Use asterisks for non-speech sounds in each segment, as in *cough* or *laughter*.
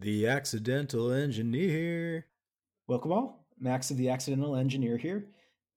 The Accidental Engineer. Welcome all. Max of the Accidental Engineer here.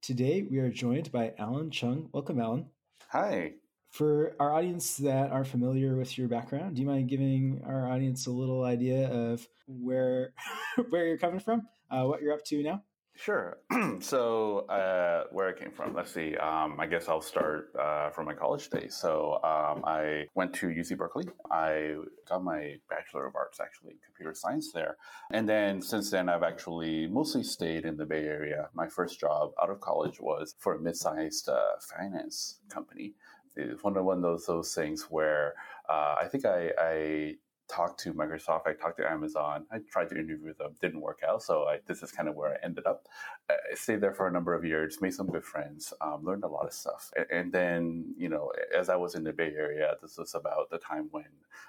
Today we are joined by Allen Cheung. Welcome, Allen. Hi. For our audience that are familiar with your background, do you mind giving our audience a little idea of where *laughs* where you're coming from, uh, what you're up to now? Sure. *clears throat* so, uh, where I came from, let's see. Um, I guess I'll start uh, from my college days. So, um, I went to UC Berkeley. I got my Bachelor of Arts, actually, in computer science there. And then since then, I've actually mostly stayed in the Bay Area. My first job out of college was for a mid sized uh, finance company. It's one of, one of those, those things where uh, I think I, I talked to Microsoft, I talked to Amazon, I tried to interview them, didn't work out. So I, this is kind of where I ended up. I stayed there for a number of years, made some good friends, um, learned a lot of stuff. And, then, you know, as I was in the Bay Area, this was about the time when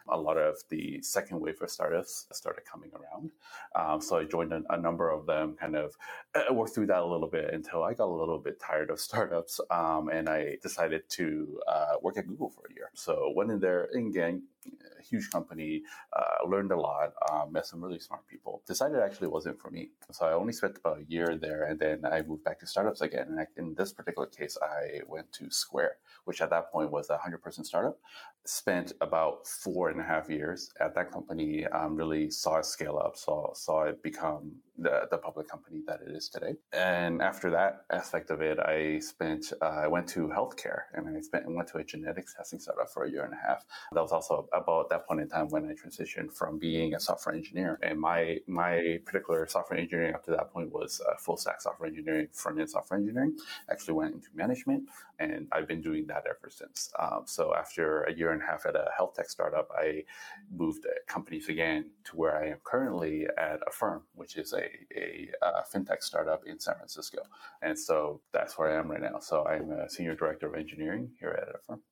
a lot of the second wave of startups started coming around. Um, so I joined a, a, number of them, kind of uh, worked through that a little bit until I got a little bit tired of startups. Um, and I decided to uh, work at Google for a year. So went in there, and again, a huge company, uh, learned a lot, um, met some really smart people. Decided actually wasn't for me. So I only spent about a year there and then I moved back to startups again. And I, in this particular case, I went to Square, which at that point was a 100% startup. Spent about four and a half years at that company, um, really saw it scale up, saw, saw it become the, the public company that it is today. And after that aspect of it, I spent, uh, I went to healthcare and I spent, went to a genetics testing startup for a year and a half. That was also about that point in time when I transitioned from being a software engineer. And my, my particular software engineering up to that point was uh, full stack software engineering, front end software engineering. Actually went into management and I've been doing that ever since. Um, so after a year and a half at a health tech startup, I moved companies again to where I am currently at Affirm, which is a a, a uh, fintech startup in San Francisco. And so that's where I am right now. So I'm a senior director of engineering here at Affirm.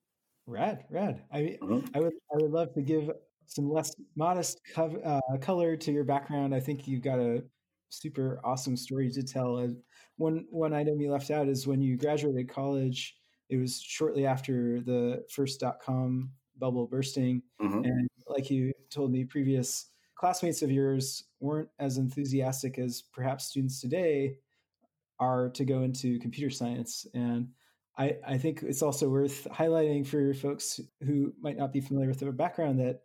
Rad, rad. I, mm-hmm. I would, I would love to give some less modest co- uh, color to your background. I think you've got a super awesome story to tell. Uh, one, one item you left out is when you graduated college, it was shortly after the first dot com bubble bursting. Mm-hmm. And like you told me previous classmates of yours weren't as enthusiastic as perhaps students today are to go into computer science. And I, I think it's also worth highlighting for folks who might not be familiar with the background that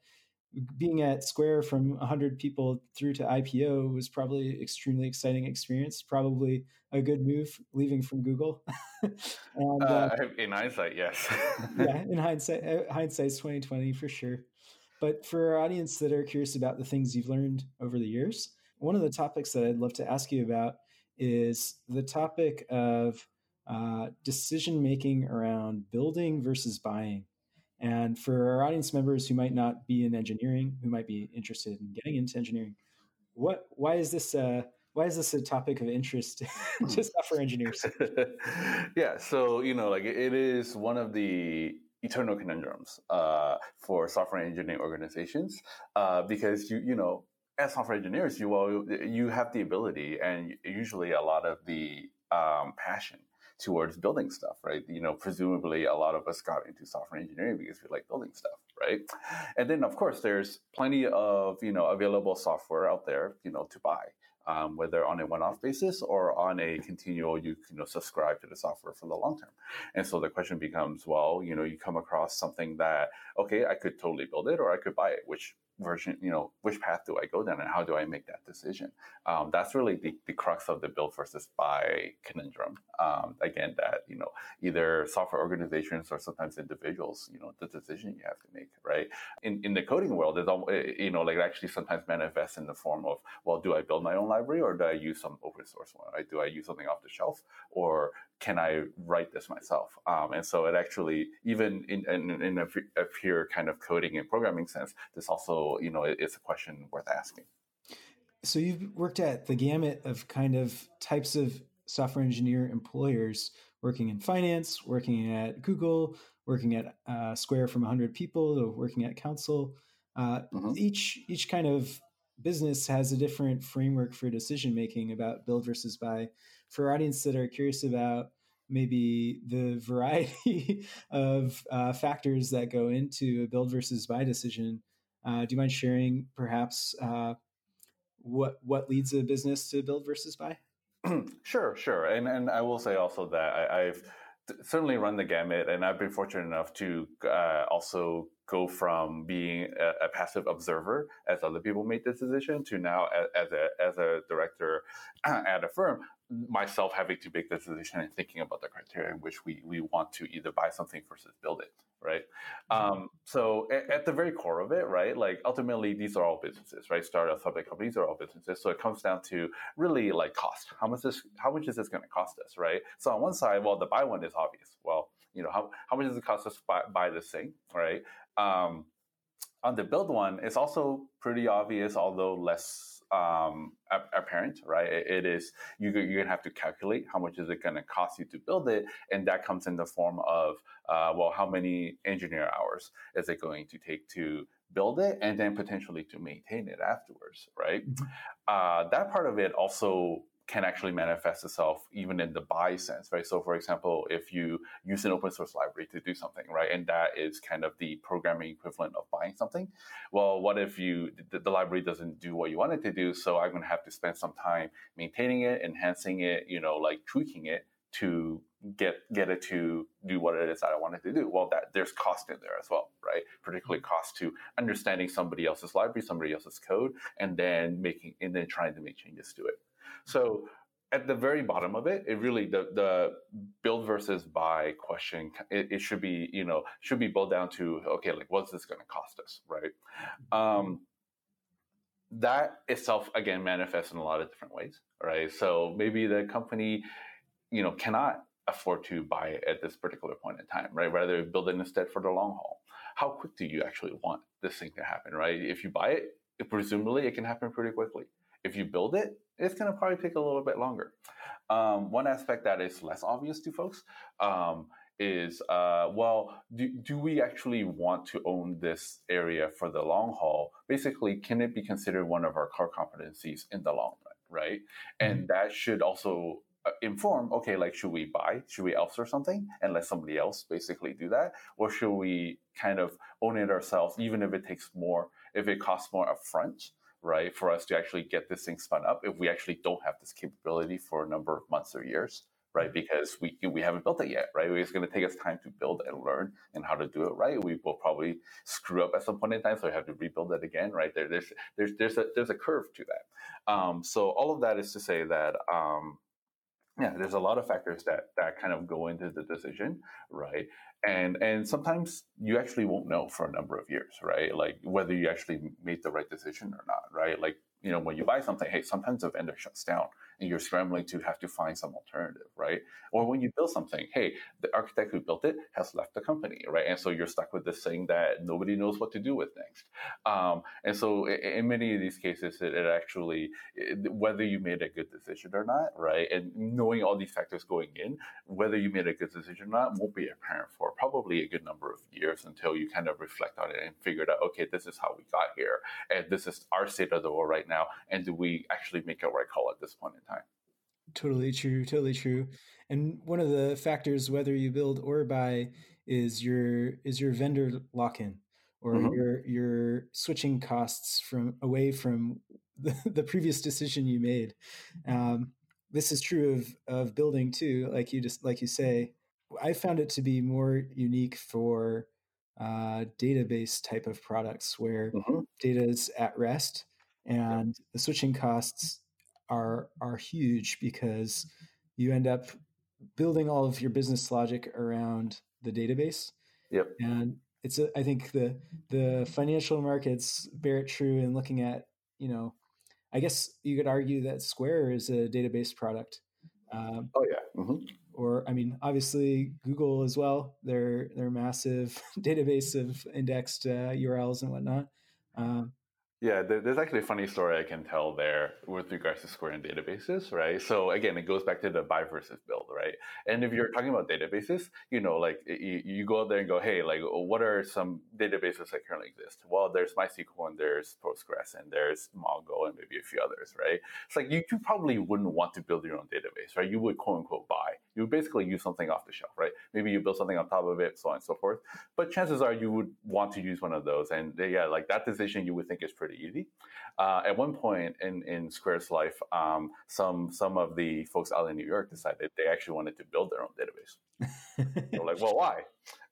being at Square from 100 people through to IPO was probably extremely exciting experience. Probably a good move leaving from Google. *laughs* and, uh, uh, in hindsight, yes. yeah, *laughs* in hindsight, uh, hindsight's 2020 for sure. But for our audience that are curious about the things you've learned over the years, one of the topics that I'd love to ask you about is the topic of uh, decision making around building versus buying. And for our audience members who might not be in engineering, who might be interested in getting into engineering, what why is this uh, why is this a topic of interest *laughs* to software engineers? *laughs* yeah, so you know, like it is one of the eternal conundrums uh, for software engineering organizations uh, because you you know as software engineers you will you have the ability and usually a lot of the um, passion towards building stuff, right? You know, presumably a lot of us got into software engineering because we like building stuff, right? And then of course there's plenty of, you know, available software out there, you know, to buy um, whether on a one-off basis or on a continual, you, you know, subscribe to the software for the long term. And so the question becomes, well, you know, you come across something that, okay, I could totally build it or I could buy it, which version, you know, which path do I go down and how do I make that decision? Um, that's really the, the crux of the build versus buy conundrum. Um, again, that, you know, either software organizations or sometimes individuals, you know, the decision you have to make, right? In, in the coding world, it's, all, you know, like it actually sometimes manifests in the form of, well, do I build my own library or do I use some open source one? Right? Do I use something off the shelf or can I write this myself? Um, and so it actually, even in, in, in a, a pure kind of coding and programming sense, this also you know, it, it's a question worth asking. So you've worked at the gamut of kind of types of software engineer employers working in finance, working at Google, working at uh, Square from 100 people to working at Counsyl. Uh, mm-hmm. Each each kind of business has a different framework for decision making about build versus buy. For audience that are curious about maybe the *laughs* variety of uh, factors that go into a build versus buy decision, do you mind sharing perhaps uh, what what leads a business to build versus buy? *clears throat* sure, sure, and and I will say also that I, have certainly run the gamut, and I've been fortunate enough to uh, also go from being a, a, passive observer as other people made this decision to now as, as a as a director *clears throat* at Affirm myself having to make this decision and thinking about the criteria in which we, we want to either buy something versus build it, right? Mm-hmm. Um, so at, at, the very core of it, right, like ultimately these are all businesses, right? Startups, public companies are all businesses. So it comes down to really like cost. How much is how much is this going to cost us, right? So on one side, well, the buy one is obvious. Well, you know how how much does it cost us to buy, buy this thing, right? Um, on the build one, it's also pretty obvious, although less um, apparent, right? it is you you're gonna have to calculate how much is it gonna cost you to build it, and that comes in the form of uh, well, how many engineer hours is it going to take to build it, and then potentially to maintain it afterwards, right? Mm-hmm. Uh, that part of it also can actually manifest itself even in the buy sense, right? So, for example, if you use an open source library to do something, right, and that is kind of the programming equivalent of buying something, well, what if you the, the library doesn't do what you want it to do? So, I'm going to have to spend some time maintaining it, enhancing it, you know, like tweaking it to get get it to do what it is that I want it to do. Well, that there's cost in there as well, right? Particularly mm-hmm. cost to understanding somebody else's library, somebody else's code, and then making and then trying to make changes to it. So at the very bottom of it, it really the the build versus buy question it, it should be you know should be boiled down to okay like what's this going to cost us right. Um, that itself again manifests in a lot of different ways, right? So maybe the company, you know, cannot afford to buy it at this particular point in time, right? Rather build it instead for the long haul. How quick do you actually want this thing to happen, right? If you buy it, presumably it can happen pretty quickly. If you build it, it's going to probably take a little bit longer. Um, one aspect that is less obvious to folks um, is uh, well, do, do we actually want to own this area for the long haul? Basically, can it be considered one of our core competencies in the long run, right? Mm-hmm. And that should also uh, inform okay like should we buy should we outsource something and let somebody else basically do that or should we kind of own it ourselves even if it takes more if it costs more upfront right, for us to actually get this thing spun up if we actually don't have this capability for a number of months or years, right? Mm-hmm. Because we we haven't built it yet, right? It's going to take us time to build and learn and how to do it right. We will probably screw up at some point in time, so we have to rebuild it again, right? There, there's there's there's a there's a curve to that. Um, so all of that is to say that. Um, yeah, there's a lot of factors that that kind of go into the decision, right? and and sometimes you actually won't know for a number of years right like whether you actually made the right decision or not right like you know when you buy something hey sometimes the vendor shuts down and you're scrambling to have to find some alternative, right? Or when you build something, hey, the architect who built it has left the company, right? And so you're stuck with this thing that nobody knows what to do with next. Um, and so in many of these cases, it, it actually, it, whether you made a good decision or not, right? And knowing all these factors going in, whether you made a good decision or not won't be apparent for probably a good number of years until you kind of reflect on it and figure out, okay, this is how we got here. And this is our state of the world right now. And do we actually make a right call at this point in time? Totally true. Totally true. And one of the factors, whether you build or buy, is your is your vendor lock in or mm-hmm. your your switching costs from away from *laughs* the, the previous decision you made. Um, this is true of of building too. Like you just like you say, I found it to be more unique for uh, database type of products where mm-hmm. data is at rest and the switching costs are are huge because you end up building all of your business logic around the database. Yep. And it's a, I think the the financial markets bear it true in looking at you know, I guess you could argue that Square is a database product. Um, oh yeah. Mm-hmm. Or I mean, obviously Google as well. They're they're massive *laughs* database of indexed uh, URLs and whatnot. Um, Yeah, there's actually a funny story I can tell there with regards to and databases, right? So again, it goes back to the buy versus build, right? And if you're talking about databases, you know, like you, you go out there and go, hey, like what are some databases that currently exist? Well, there's MySQL and there's Postgres and there's Mongo and maybe a few others, right? It's like you, you probably wouldn't want to build your own database, right? You would quote unquote buy. You basically use something off the shelf, right? Maybe you build something on top of it, so on and so forth. But chances are you would want to use one of those. And yeah, like that decision you would think is pretty easy. Uh, at one point in, in Square's life, um, some some of the folks out in New York decided they actually wanted to build their own database. They're like, well, why?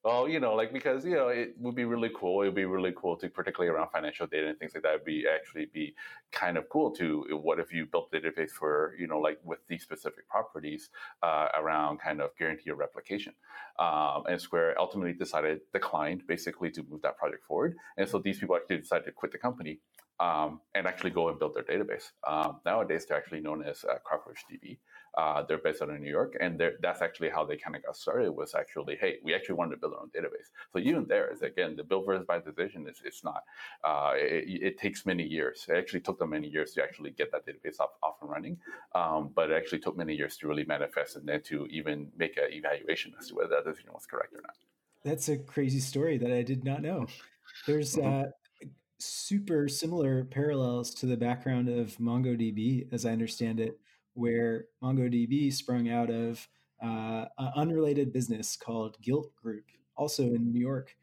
Well, you know, like because you know it would be really cool. It would be really cool to, particularly around financial data and things like that. Would be actually be kind of cool to. What if you built a database for you know like with these specific properties uh, around kind of guarantee of replication? Um, and Square ultimately decided declined basically to move that project forward. And so these people actually decided to quit the company um, and actually go and build their database. Um, nowadays, they're actually known as uh, CockroachDB. Uh, they're based out of New York, and that's actually how they kind of got started. Was actually, hey, we actually wanted to build our own database. So even there is again the build versus buy decision is it's not. Uh, it, it, takes many years. It actually took them many years to actually get that database off, off and running, um, but it actually took many years to really manifest and then to even make an evaluation as to whether that decision was correct or not. That's a crazy story that I did not know. There's mm-hmm. uh, super similar parallels to the background of MongoDB, as I understand it, where MongoDB sprung out of uh, an unrelated business called Gilt Group, also in New York.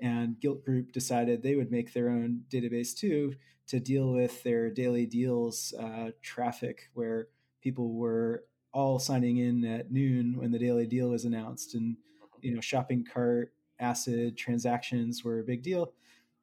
And Gilt Group decided they would make their own database too to deal with their daily deals uh, traffic, where people were all signing in at noon when the daily deal was announced, and you know, shopping cart ACID transactions were a big deal.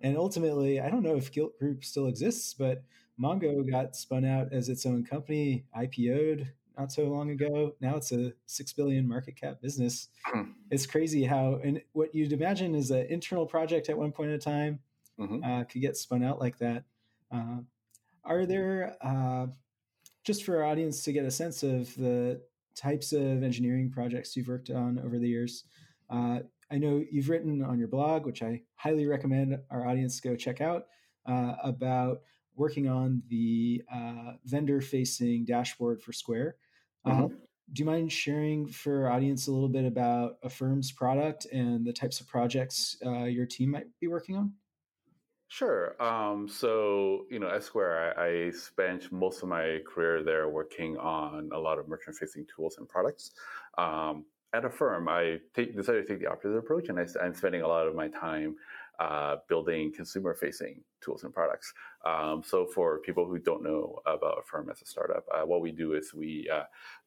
And ultimately, I don't know if Gilt Group still exists, but Mongo got spun out as its own company, IPO'd not so long ago. Now it's a six billion market cap business. Hmm. It's crazy how and what you'd imagine is an internal project at one point in time mm-hmm. uh, could get spun out like that. Uh, are there uh, just for our audience to get a sense of the types of engineering projects you've worked on over the years? Uh, I know you've written on your blog, which I highly recommend our audience go check out, uh, about working on the uh, vendor facing dashboard for Square. Uh, mm-hmm. do you mind sharing for our audience a little bit about Affirm's product and the types of projects uh, your team might be working on? Sure. Um, so, you know, at Square, I, I, spent most of my career there working on a lot of merchant facing tools and products. Um, at Affirm, I take, decided to take the opposite approach, and I, am spending a lot of my time uh, building consumer-facing tools and products. Um, so, for people who don't know about Affirm as a startup, uh, what we do is we uh,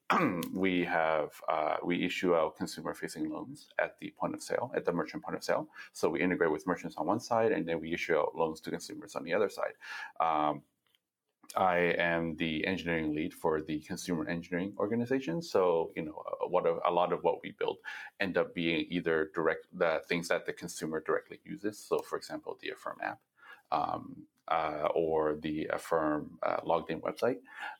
*clears throat* we have uh, we issue out consumer-facing loans at the point of sale, at the merchant point of sale. So we integrate with merchants on one side, and then we issue out loans to consumers on the other side. Um, I am the engineering lead for the consumer engineering organization. So, you know, what a, a, lot of what we build end up being either direct the things that the consumer directly uses. So, for example, the Affirm app. Um, uh, or the Affirm uh, logged in website,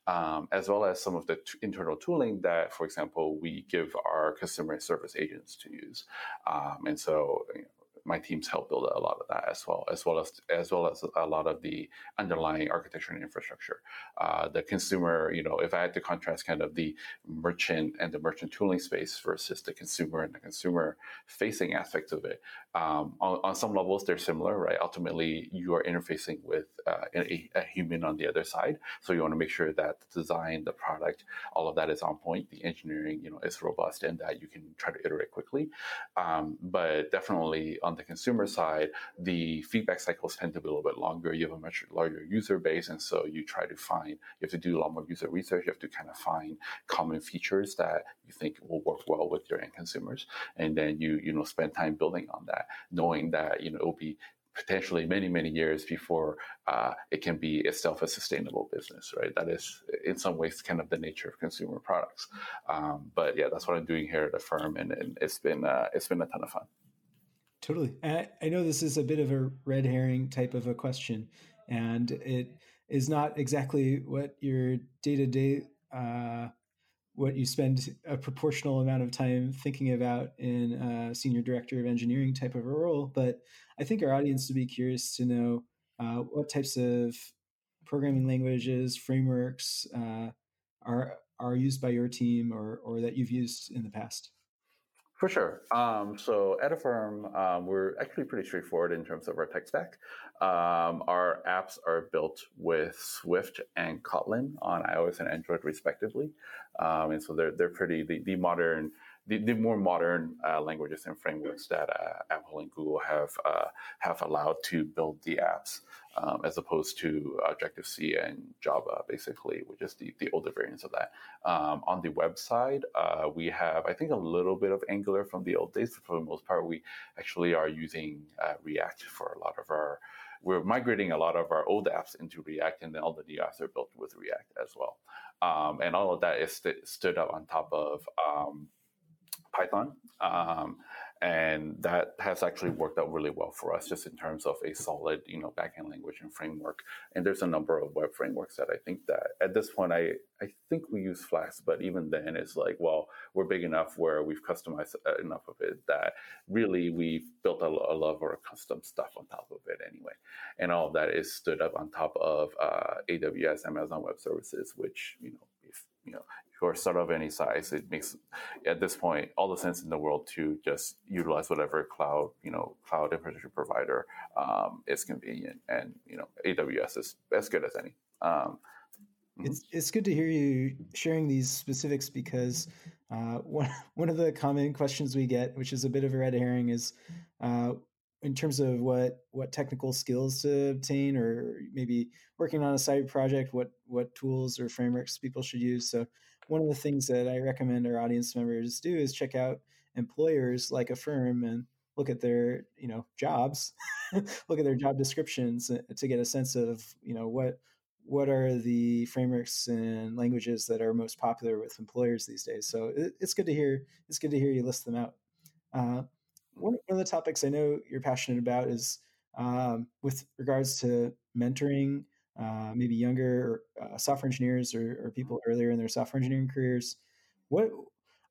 um, as well as some of the t- internal tooling that, for example, we give our customer service agents to use. Um, and so, you know, my teams help build a lot of that as well, as well as as well as a lot of the underlying architecture and infrastructure. Uh, the consumer, you know, if I had to contrast kind of the merchant and the merchant tooling space versus the consumer and the consumer facing aspects of it, um, on, on, some levels they're similar, right? Ultimately, you are interfacing with uh, a, a, human on the other side, so you want to make sure that the design, the product, all of that is on point. The engineering, you know, is robust and that you can try to iterate quickly. Um, but definitely on the consumer side, the feedback cycles tend to be a little bit longer. You have a much larger user base, and so you try to find, you have to do a lot more user research. You have to kind of find common features that you think will work well with your end consumers, and then you you know spend time building on that, knowing that you know it will be potentially many many years before uh, it can be itself a sustainable business right? That is in some ways kind of the nature of consumer products. Um, but yeah that's what i'm doing here at Affirm and, and it's been uh, it's been a ton of fun. Totally. I, I know this is a bit of a red herring type of a question, and it is not exactly what your day to day, what you spend a proportional amount of time thinking about in a senior director of engineering type of a role. But I think our audience would be curious to know uh, what types of programming languages, frameworks uh, are are used by your team or or that you've used in the past? For sure. Um, so at Affirm, um, we're actually pretty straightforward in terms of our tech stack. Um, our apps are built with Swift and Kotlin on iOS and Android, respectively, um, and so they're they're pretty the, the modern the, the more modern uh, languages and frameworks that uh, Apple and Google have uh, have allowed to build the apps, um, as opposed to Objective C and Java, basically, which is the, the older variants of that. Um, on the website, uh, we have I think a little bit of Angular from the old days, but for the most part, we actually are using uh, React for a lot of our. We're migrating a lot of our old apps into React, and then all the new apps are built with React as well. Um, and all of that is st- stood up on top of um, Python. Um, and that has actually worked out really well for us just in terms of a solid you know backend language and framework. And there's a number of web frameworks that i think that at this point i i think we use flask but even then it's like well we're big enough where we've customized enough of it that really we've built a, a lot of our custom stuff on top of it anyway. And all that is stood up on top of uh, aws amazon web services which you know if you know or start of any size, it makes at this point all the sense in the world to just utilize whatever cloud you know cloud infrastructure provider um, is convenient, and you know AWS is as good as any. Um, mm-hmm. it's it's good to hear you sharing these specifics because uh, *laughs* one one of the common questions we get, which is a bit of a red herring, is uh, in terms of what what technical skills to obtain, or maybe working on a side project, what what tools or frameworks people should use. So one of the things that I recommend our audience members do is check out employers like Affirm and look at their you know jobs, *laughs* look at their job descriptions uh, to get a sense of you know what what are the frameworks and languages that are most popular with employers these days. So it, it's good to hear. It's good to hear you list them out. Uh, one, one of the topics I know you're passionate about is um, with regards to mentoring uh, maybe younger uh, software engineers or, or, people earlier in their software engineering careers. What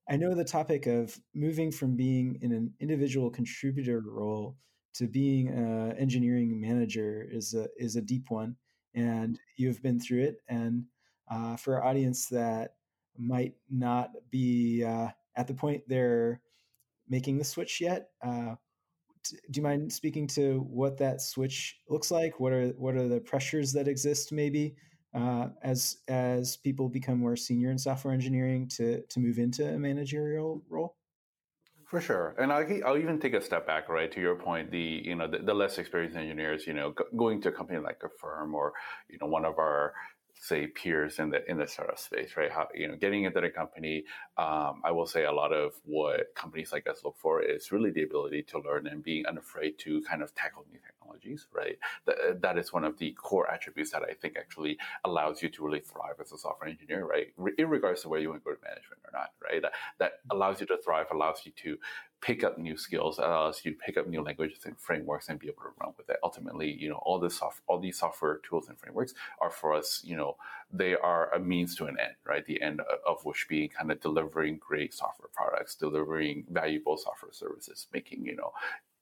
I know the topic of moving from being in an individual contributor role to being an engineering manager is a is a deep one, and you've been through it. And uh, for our audience that might not be uh, at the point they're making the switch yet, uh, do you mind speaking to what that switch looks like? What are what are the pressures that exist maybe uh, as as people become more senior in software engineering to to move into a managerial role? For sure, and I'll, I'll even take a step back, right? To your point, the you know the, the less experienced engineers, you know, going to a company like a firm or you know one of our say peers in the in the startup space, right? How you know getting into the company, um, I will say a lot of what companies like us look for is really the ability to learn and being unafraid to kind of tackle new technologies, right? That, that is one of the core attributes that I think actually allows you to really thrive as a software engineer, right? In regards to where you want to go to management or not, right? That, that allows you to thrive, allows you to pick up new skills, allows you to pick up new languages and frameworks and be able to run with it. Ultimately, you know, all this soft, all these software tools and frameworks are for us, you know, they are a means to an end, right? The end of which being kind of delivering great software products, delivering valuable software services, making, you know,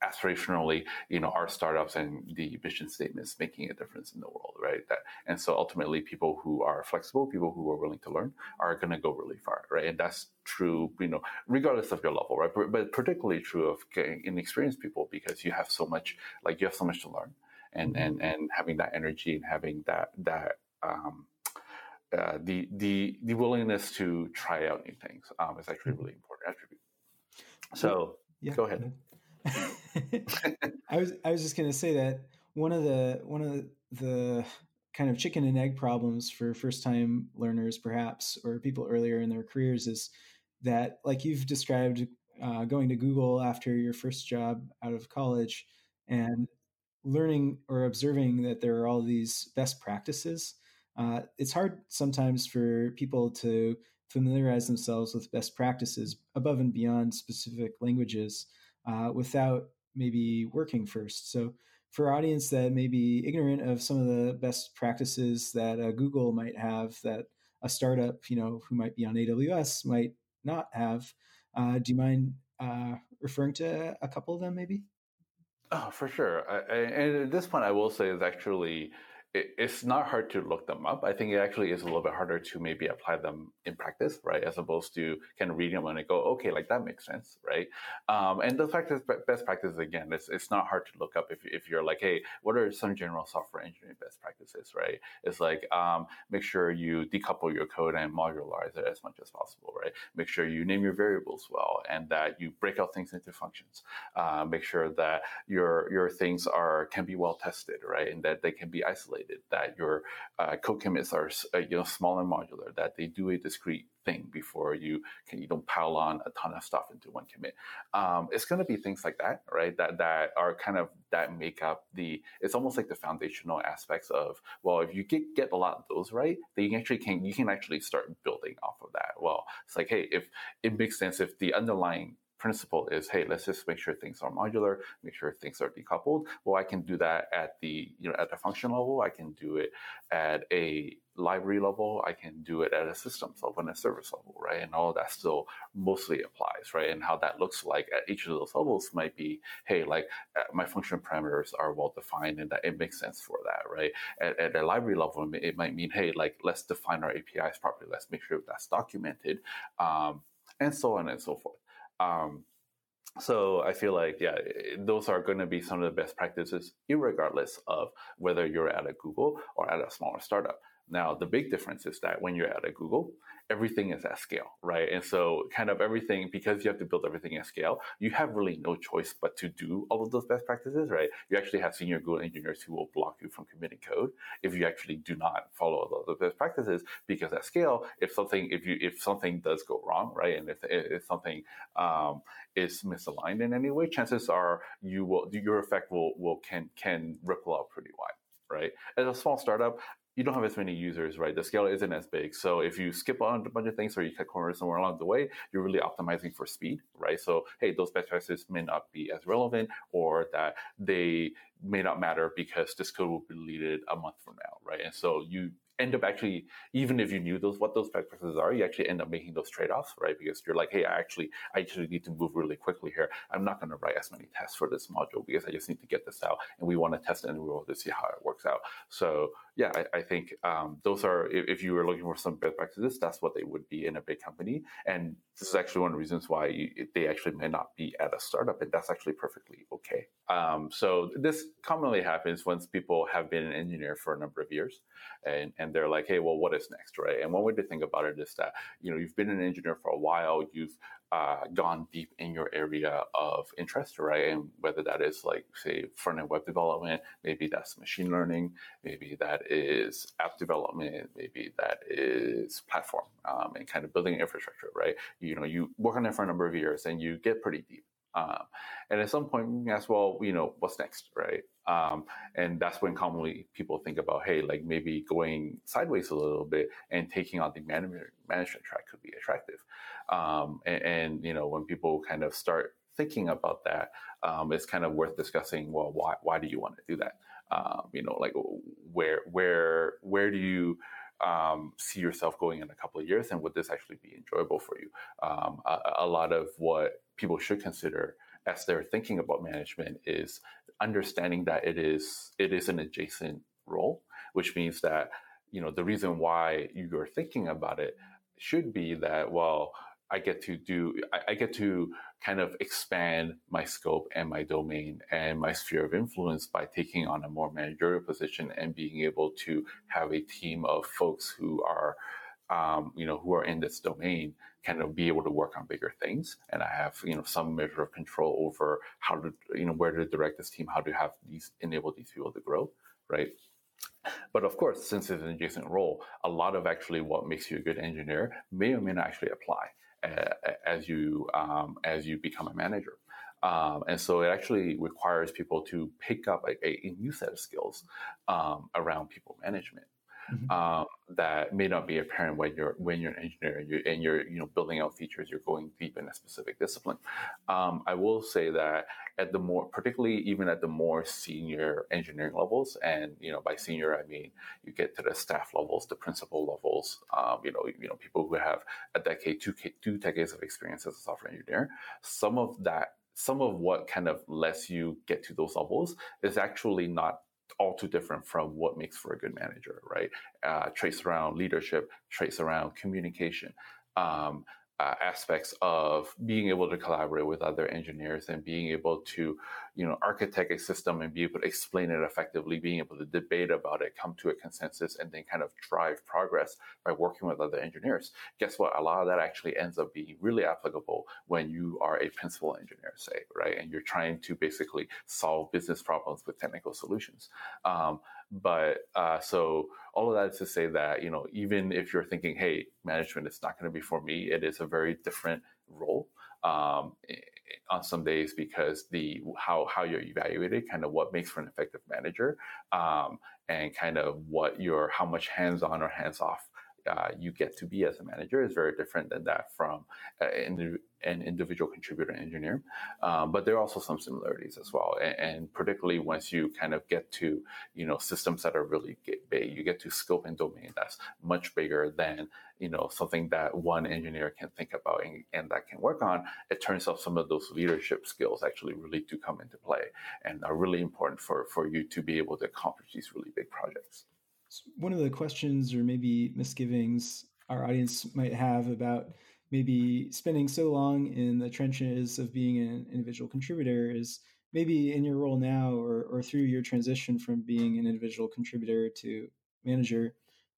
aspirationally, you know, our startups and the mission statements making a difference in the world, right? That, and so ultimately, people who are flexible, people who are willing to learn, are going to go really far, right? And that's true, you know, regardless of your level, right? But, but particularly true of getting inexperienced people because you have so much, like you have so much to learn, and mm-hmm. and and having that energy and having that that um, uh, the the the willingness to try out new things um, is actually a mm-hmm. really important attribute. So yeah. go ahead. *laughs* I was I was just going to say that one of the one of the, kind of chicken and egg problems for first time learners perhaps or people earlier in their careers is that like you've described uh, going to google after your first job out of college and learning or observing that there are all these best practices uh, it's hard sometimes for people to familiarize themselves with best practices above and beyond specific languages uh, without maybe working first. So for audience that may be ignorant of some of the best practices that uh, Google might have that a startup, you know, who might be on AWS might not have, uh, do you mind uh, referring to a couple of them maybe? Oh, for sure. I, I, and at this point, I will say is actually it, it's not hard to look them up. I think it actually is a little bit harder to maybe apply them in practice, right? As opposed to kind of reading them and go, okay, like that makes sense, right? Um, and the fact is, best practices again, it's it's not hard to look up if if you're like, hey, what are some general software engineering best practices, right? It's like um, make sure you decouple your code and modularize it as much as possible, right? Make sure you name your variables well and that you break out things into functions. Uh, make sure that your your things are can be well tested, right, and that they can be isolated that your uh, code commits are uh, you know small and modular, that they do a discrete thing before you can you don't pile on a ton of stuff into one commit. Um, it's going to be things like that, right? That that are kind of that make up the. It's almost like the foundational aspects of well, if you get get a lot of those right, then you actually can you can actually start building off of that. Well, it's like hey, if it makes sense if the underlying principle is, hey, let's just make sure things are modular, make sure things are decoupled. Well, I can do that at the, you know, at the function level. I can do it at a library level. I can do it at a systems level and a service level, right? And all that still mostly applies, right? And how that looks like at each of those levels might be, hey, like uh, my function parameters are well defined and that it makes sense for that, right? At, at a library level, it might mean, hey, like let's define our APIs properly. Let's make sure that's documented, um, and so on and so forth. Um, so I feel like, yeah, those are going to be some of the best practices, regardless of whether you're at a Google or at a smaller startup. Now, the big difference is that when you're at a Google, everything is at scale, right? And so, kind of everything, because you have to build everything at scale, you have really no choice but to do all of those best practices, right? You actually have senior Google engineers who will block you from committing code if you actually do not follow all those best practices. Because at scale, if something, if you, if something does go wrong, right, and if, if something um, is misaligned in any way, chances are you will, your effect will will can can ripple out pretty wide right? As a small startup, you don't have as many users, right? The scale isn't as big. So if you skip on a bunch of things or you cut corners somewhere along the way, you're really optimizing for speed, right? So, hey, those best practices may not be as relevant or that they may not matter because this code will be deleted a month from now, right? And so you end up actually, even if you knew those what those practices are, you actually end up making those trade-offs, right? Because you're like, hey, I actually I actually need to move really quickly here. I'm not going to write as many tests for this module because I just need to get this out, and we want to test it and we want to see how it works out. So yeah, I, I think um, those are if, if, you were looking for some best practices, that's what they would be in a big company, and this is actually one of the reasons why you, they actually may not be at a startup, and that's actually perfectly okay. Um, so this commonly happens once people have been an engineer for a number of years, and and they're like, hey, well, what is next, right? And one way to think about it is that you know you've been an engineer for a while, you've uh, gone deep in your area of interest, right? And whether that is like, say, front end web development, maybe that's machine learning, maybe that is app development, maybe that is platform um, and kind of building infrastructure, right? You know, you work on it for a number of years and you get pretty deep. Um, and at some point, you ask, well, you know, what's next, right? Um, and that's when commonly people think about, hey, like maybe going sideways a little bit and taking on the management management track could be attractive. Um, and, and, you know, when people kind of start thinking about that, um, it's kind of worth discussing. Well, why why do you want to do that? Um, you know, like where where where do you um, see yourself going in a couple of years, and would this actually be enjoyable for you? Um, a, a, lot of what people should consider as they're thinking about management is understanding that it is it is an adjacent role, which means that you know the reason why you're thinking about it should be that well I get to do, I, I, get to kind of expand my scope and my domain and my sphere of influence by taking on a more managerial position and being able to have a team of folks who are, um, you know, who are in this domain, kind of be able to work on bigger things. And I have, you know, some measure of control over how to, you know, where to direct this team, how to have these, enable these people to grow, right? But of course, since it's an adjacent role, a lot of actually what makes you a good engineer may or may not actually apply as you um, as you become a manager. Um, and so it actually requires people to pick up a, a new set of skills um, around people management mm-hmm. um, that may not be apparent when you're when you're an engineer and you're, and you're you know building out features. You're going deep in a specific discipline. Um, I will say that at the more, particularly even at the more senior engineering levels, and you know by senior I mean you get to the staff levels, the principal levels. Um, you know you know people who have a decade, two two decades of experience as a software engineer. Some of that some of what kind of lets you get to those levels is actually not all too different from what makes for a good manager, right? Uh, traits around leadership, traits around communication, um, uh, aspects of being able to collaborate with other engineers and being able to, you know, architect a system and be able to explain it effectively, being able to debate about it, come to a consensus, and then kind of drive progress by working with other engineers. Guess what? A lot of that actually ends up being really applicable when you are a principal engineer, say, right, and you're trying to basically solve business problems with technical solutions. Um, but uh, so all of that is to say that you know even if you're thinking, hey, management is not going to be for me, it is a very different role um, on some days because the how how you're evaluated, kind of what makes for an effective manager, um, and kind of what your how much hands on or hands off uh, you get to be as a manager is very different than that from an, an individual contributor engineer. Um, but there are also some similarities as well. And, and, particularly once you kind of get to, you know, systems that are really big, you get to scope and domain that's much bigger than, you know, something that one engineer can think about and, and that can work on. It turns out some of those leadership skills actually really do come into play and are really important for, for you to be able to accomplish these really big projects one of the questions or maybe misgivings our audience might have about maybe spending so long in the trenches of being an individual contributor is maybe in your role now or, or through your transition from being an individual contributor to manager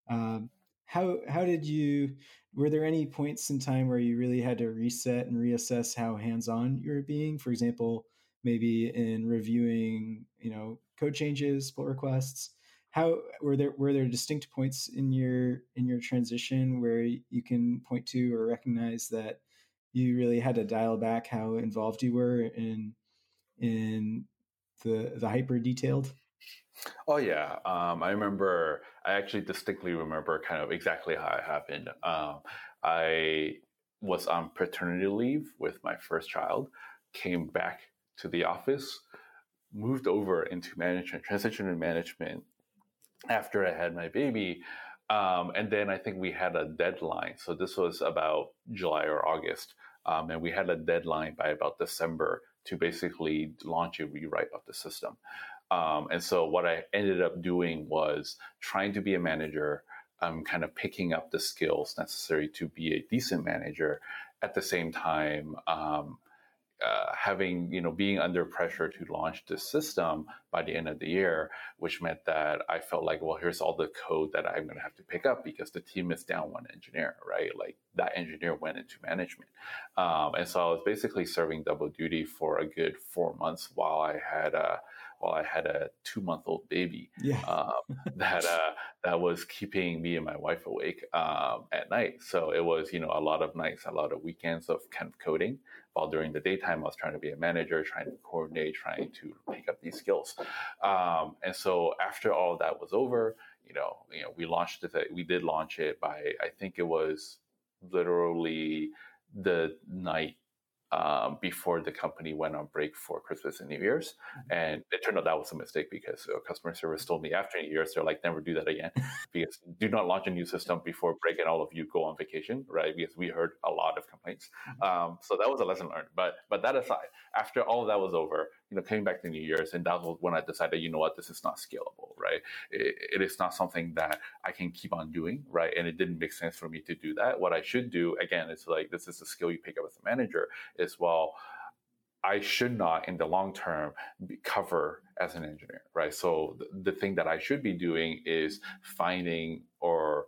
um, how how did you were there any points in time where you really had to reset and reassess how hands-on you were being? For example maybe in reviewing you know code changes pull requests how were there were there distinct points in your in your transition where you can point to or recognize that you really had to dial back how involved you were in in the the hyper detailed? Oh yeah. Um, i remember i actually distinctly remember kind of exactly how it happened. Um, i was on paternity leave with my first child came back to the office moved over into management transition in management after I had my baby. Um, and then I think we had a deadline. So this was about July or August. Um, and we had a deadline by about December to basically launch a rewrite of the system. Um, and so what I ended up doing was trying to be a manager, kind of picking up the skills necessary to be a decent manager. At the same time, um, uh, having you know being under pressure to launch this system by the end of the year, which meant that I felt like, well, here's all the code that I'm going to have to pick up because the team is down one engineer, right? Like that engineer went into management, um, and so I was basically serving double duty for a good four months while I had a while I had a two month old baby yeah. um, *laughs* that uh, that was keeping me and my wife awake um, at night. So it was you know a lot of nights, a lot of weekends of kind of coding while during the daytime I was trying to be a manager, trying to coordinate, trying to pick up these skills. Um, and so after all that was over, you know, you know, we launched it. We did launch it by I think it was literally the night um, before the company went on break for Christmas and New Year's. Mm-hmm. And it turned out that was a mistake because customer service told me after New Year's, they're like, never do that again. *laughs* because do not launch a new system before break and all of you go on vacation, right? Because we heard a lot of complaints. Mm-hmm. Um, so that was a lesson learned. But but that aside, after all of that was over, you know, coming back to New Year's, and that was when I decided, you know what, this is not scalable, right? It, it is not something that I can keep on doing, right? And it didn't make sense for me to do that. What I should do, again, it's like this is a skill you pick up as a manager, is well. I should not, in the long term, cover as an engineer, right? So the, the thing that I should be doing is finding or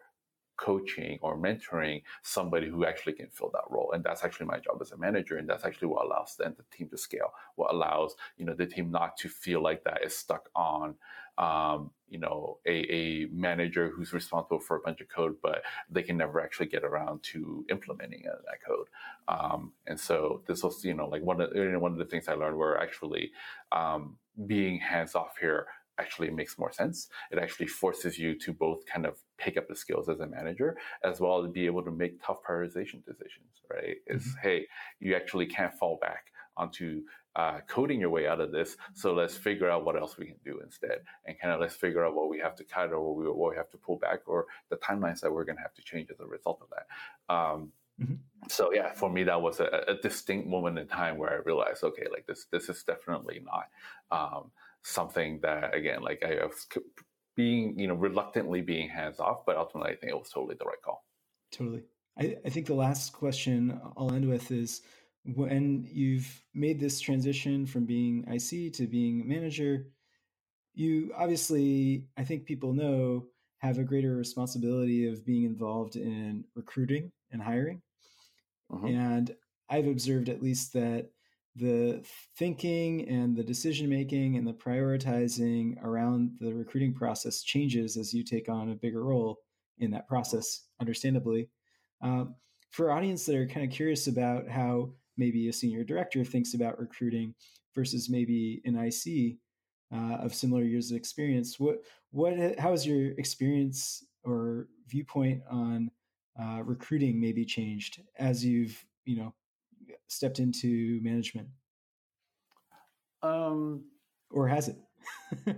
coaching or mentoring somebody who actually can fill that role. And that's actually my job as a manager. And that's actually what allows then the team to scale, what allows, you know, the team not to feel like that is stuck on, um, you know, a, a manager who's responsible for a bunch of code, but they can never actually get around to implementing that code. Um, and so this was, you know, like one of, one of the things I learned were actually um, being hands off here actually makes more sense. It actually forces you to both kind of pick up the skills as a manager as well as be able to make tough prioritization decisions, right? Is mm-hmm. hey, you actually can't fall back onto uh, coding your way out of this. So let's figure out what else we can do instead, and kind of let's figure out what we have to cut or what we, what we have to pull back, or the timelines that we're going to have to change as a result of that. Um, Mm-hmm. So yeah, for me that was a, a, distinct moment in time where I realized, okay, like this this is definitely not um, something that again, like I was being you know reluctantly being hands off, but ultimately I think it was totally the right call. Totally. I, I think the last question I'll end with is when you've made this transition from being IC to being manager, you obviously, I think people know, have a greater responsibility of being involved in recruiting and hiring. Mm-hmm. And I've observed at least that the thinking and the decision making and the prioritizing around the recruiting process changes as you take on a bigger role in that process, understandably. Um, for audience that are kind of curious about how maybe a senior director thinks about recruiting versus maybe an IC, uh, of similar years of experience. What what how has your experience or viewpoint on uh, recruiting maybe changed as you've you know stepped into management? Um, or has it? *laughs*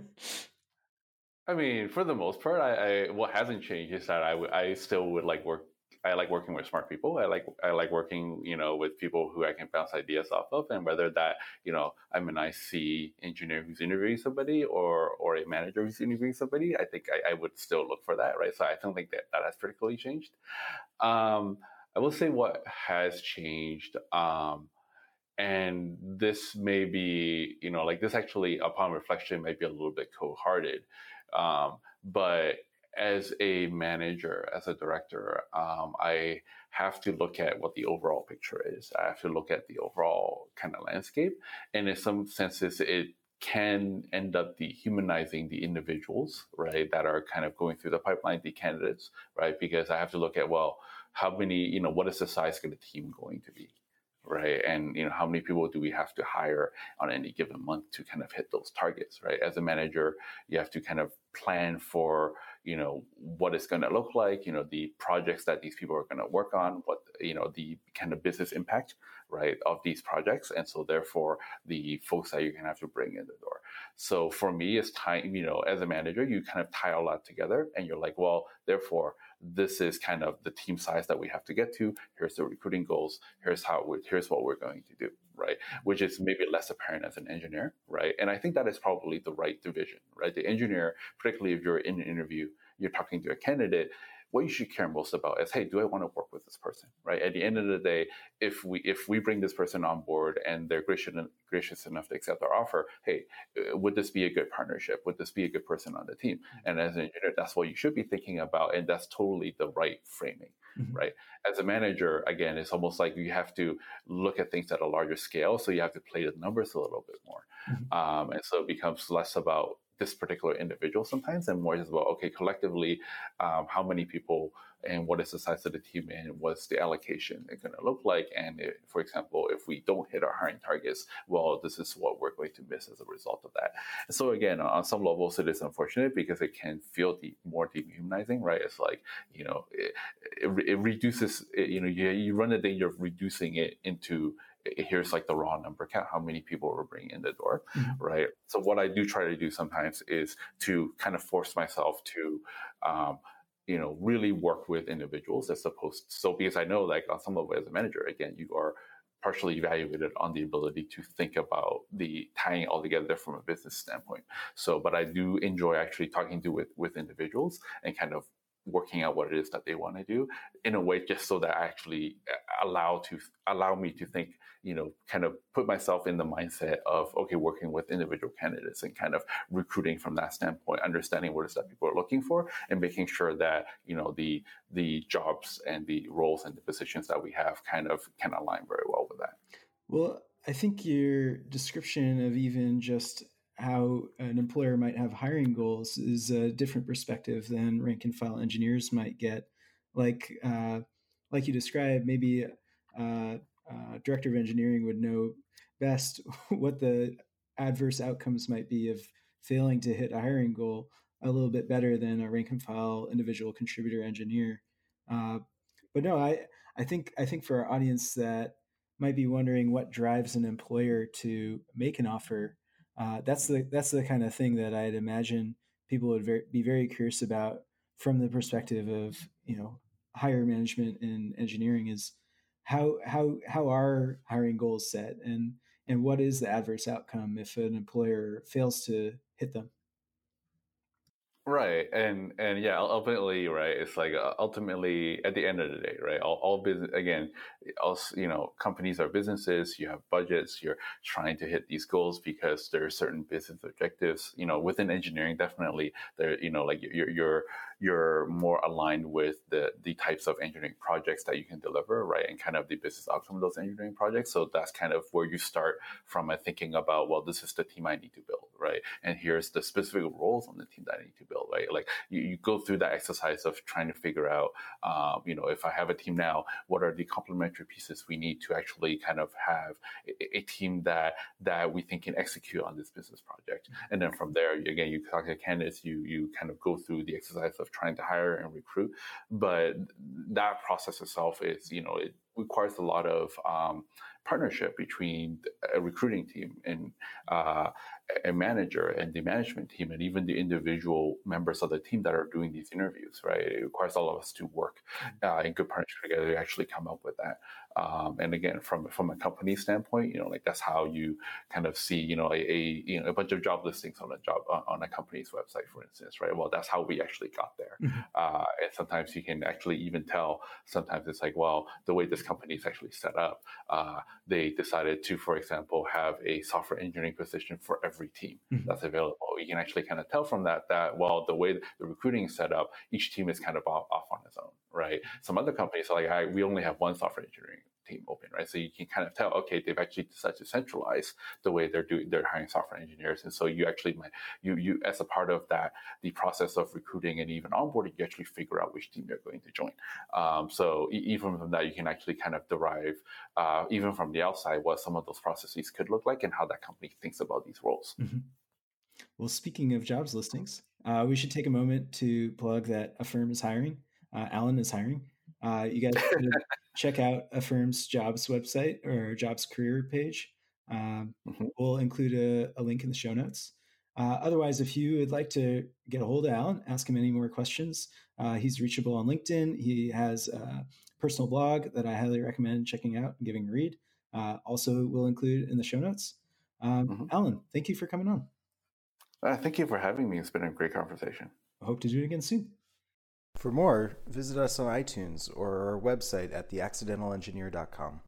I mean, for the most part, I, I what hasn't changed is that I, w- I still would like work I like working with smart people. I like I like working, you know, with people who I can bounce ideas off of, and whether that, you know, I'm an IC engineer who's interviewing somebody or or a manager who's interviewing somebody, I think I, I would still look for that, right? So I don't think that that has particularly changed. Um, I will say what has changed. Um, and this may be, you know, like this actually, upon reflection, might be a little bit cold hearted. Um, but as a manager, as a director, um, I have to look at what the overall picture is. I have to look at the overall kind of landscape. And in some senses, it can end up dehumanizing the individuals, right, that are kind of going through the pipeline, the candidates, right? Because I have to look at, well, how many, you know, what is the size of the team going to be? right? And you know, how many people do we have to hire on any given month to kind of hit those targets, right? As a manager, you have to kind of plan for you know what it's going to look like you know the projects that these people are going to work on what you know the kind of business impact right of these projects and so therefore the folks that you're going to have to bring in the door so for me it's time you know as a manager you kind of tie all that together and you're like well therefore this is kind of the team size that we have to get to. Here's the recruiting goals. Here's how we, here's what we're going to do, right? Which is maybe less apparent as an engineer, right? And I think that is probably the right division, right? The engineer, particularly if you're in an interview, you're talking to a candidate, what you should care most about is hey do i want to work with this person right at the end of the day if we if we bring this person on board and they're gracious, gracious enough to accept our offer hey uh, would this be a good partnership would this be a good person on the team mm-hmm. and as an engineer that's what you should be thinking about and that's totally the right framing mm-hmm. right as a manager again it's almost like you have to look at things at a larger scale so you have to play the numbers a little bit more mm-hmm. um, and so it becomes less about this particular individual sometimes and more just about okay collectively um, how many people and what is the size of the team and what's the allocation going to look like? And for example if we don't hit our hiring targets well this is what we're going to miss as a result of that. And so again on some levels it is unfortunate because it can feel de- more dehumanizing right? It's like you know it, it, it reduces it, you know you, you run the danger of reducing it into here's like the raw number count how many people we're bringing in the door mm-hmm. right so what i do try to do sometimes is to kind of force myself to um, you know really work with individuals as opposed so because i know like on some level as a manager again you are partially evaluated on the ability to think about the tying all together from a business standpoint so but i do enjoy actually talking to with with individuals and kind of working out what it is that they want to do in a way just so that I actually uh, allow to allow me to think you know kind of put myself in the mindset of okay working with individual candidates and kind of recruiting from that standpoint understanding what it is that people are looking for and making sure that you know the the jobs and the roles and the positions that we have kind of can align very well with that well I think your description of even just how an employer might have hiring goals is a different perspective than rank and file engineers might get. Like uh, like you described, maybe uh, uh, director of engineering would know best *laughs* what the adverse outcomes might be of failing to hit a hiring goal a little bit better than a rank and file individual contributor engineer. Uh, but no, I I think I think for our audience that might be wondering what drives an employer to make an offer uh, that's the that's the kind of thing that I'd imagine people would be very curious about from the perspective of you know higher management in engineering is how how how are hiring goals set? And and what is the adverse outcome if an employer fails to hit them Right, and and yeah, ultimately, right. It's like uh, ultimately at the end of the day, right. All, all business again, also you know, companies are businesses. You have budgets. You're trying to hit these goals because there are certain business objectives. You know, within engineering, definitely there. You know, like you're you're you're more aligned with the the types of engineering projects that you can deliver, right, and kind of the business outcome of those engineering projects. So that's kind of where you start from a thinking about, well, this is the team I need to build, right, and here's the specific roles on the team that I need to build, right. Like you, you go through that exercise of trying to figure out, um, you know, if I have a team now, what are the complementary pieces we need to actually kind of have a, a team that that we think can execute on this business project, and then from there, again, you talk to candidates, you you kind of go through the exercise of trying to hire and recruit. But that process itself is, you know, it requires a lot of um, partnership between a recruiting team and uh, a manager and the management team and even the individual members of the team that are doing these interviews right it requires all of us to work mm. uh, in good partnership together to actually come up with that um, and again, from from a company standpoint, you know, like that's how you kind of see, you know, a, a you know a bunch of job listings on a job on a company's website, for instance, right? Well, that's how we actually got there. Mm-hmm. Uh, and sometimes you can actually even tell. Sometimes it's like, well, the way this company is actually set up, uh, they decided to, for example, have a software engineering position for every team mm-hmm. that's available. You can actually kind of tell from that that well, the way the recruiting is set up, each team is kind of off, off on its own, right? Some other companies are like, I, we only have one software engineering team open, right? So you can kind of tell, okay, they've actually decided to centralize the way they're doing, they're hiring software engineers. And so you actually, might you, you, as a part of that, the process of recruiting and even onboarding, you actually figure out which team you're going to join. Um, so even from that, you can actually kind of derive, uh, even from the outside, what some of those processes could look like and how that company thinks about these roles. Mm-hmm. Well, speaking of jobs listings, uh, we should take a moment to plug that Affirm is hiring. Uh, Allen is hiring. Uh, you guys *laughs* check out Affirm's jobs website or jobs career page. Um, mm-hmm. We'll include a, a, link in the show notes. Uh, otherwise, if you would like to get a hold of Allen, ask him any more questions, uh, he's reachable on LinkedIn. He has a personal blog that I highly recommend checking out and giving a read. Uh, also, we'll include in the show notes. Um, mm-hmm. Allen, thank you for coming on. Uh, thank you for having me. It's been a great conversation. I hope to do it again soon. For more, visit us on iTunes or our website at theaccidentalengineer.com.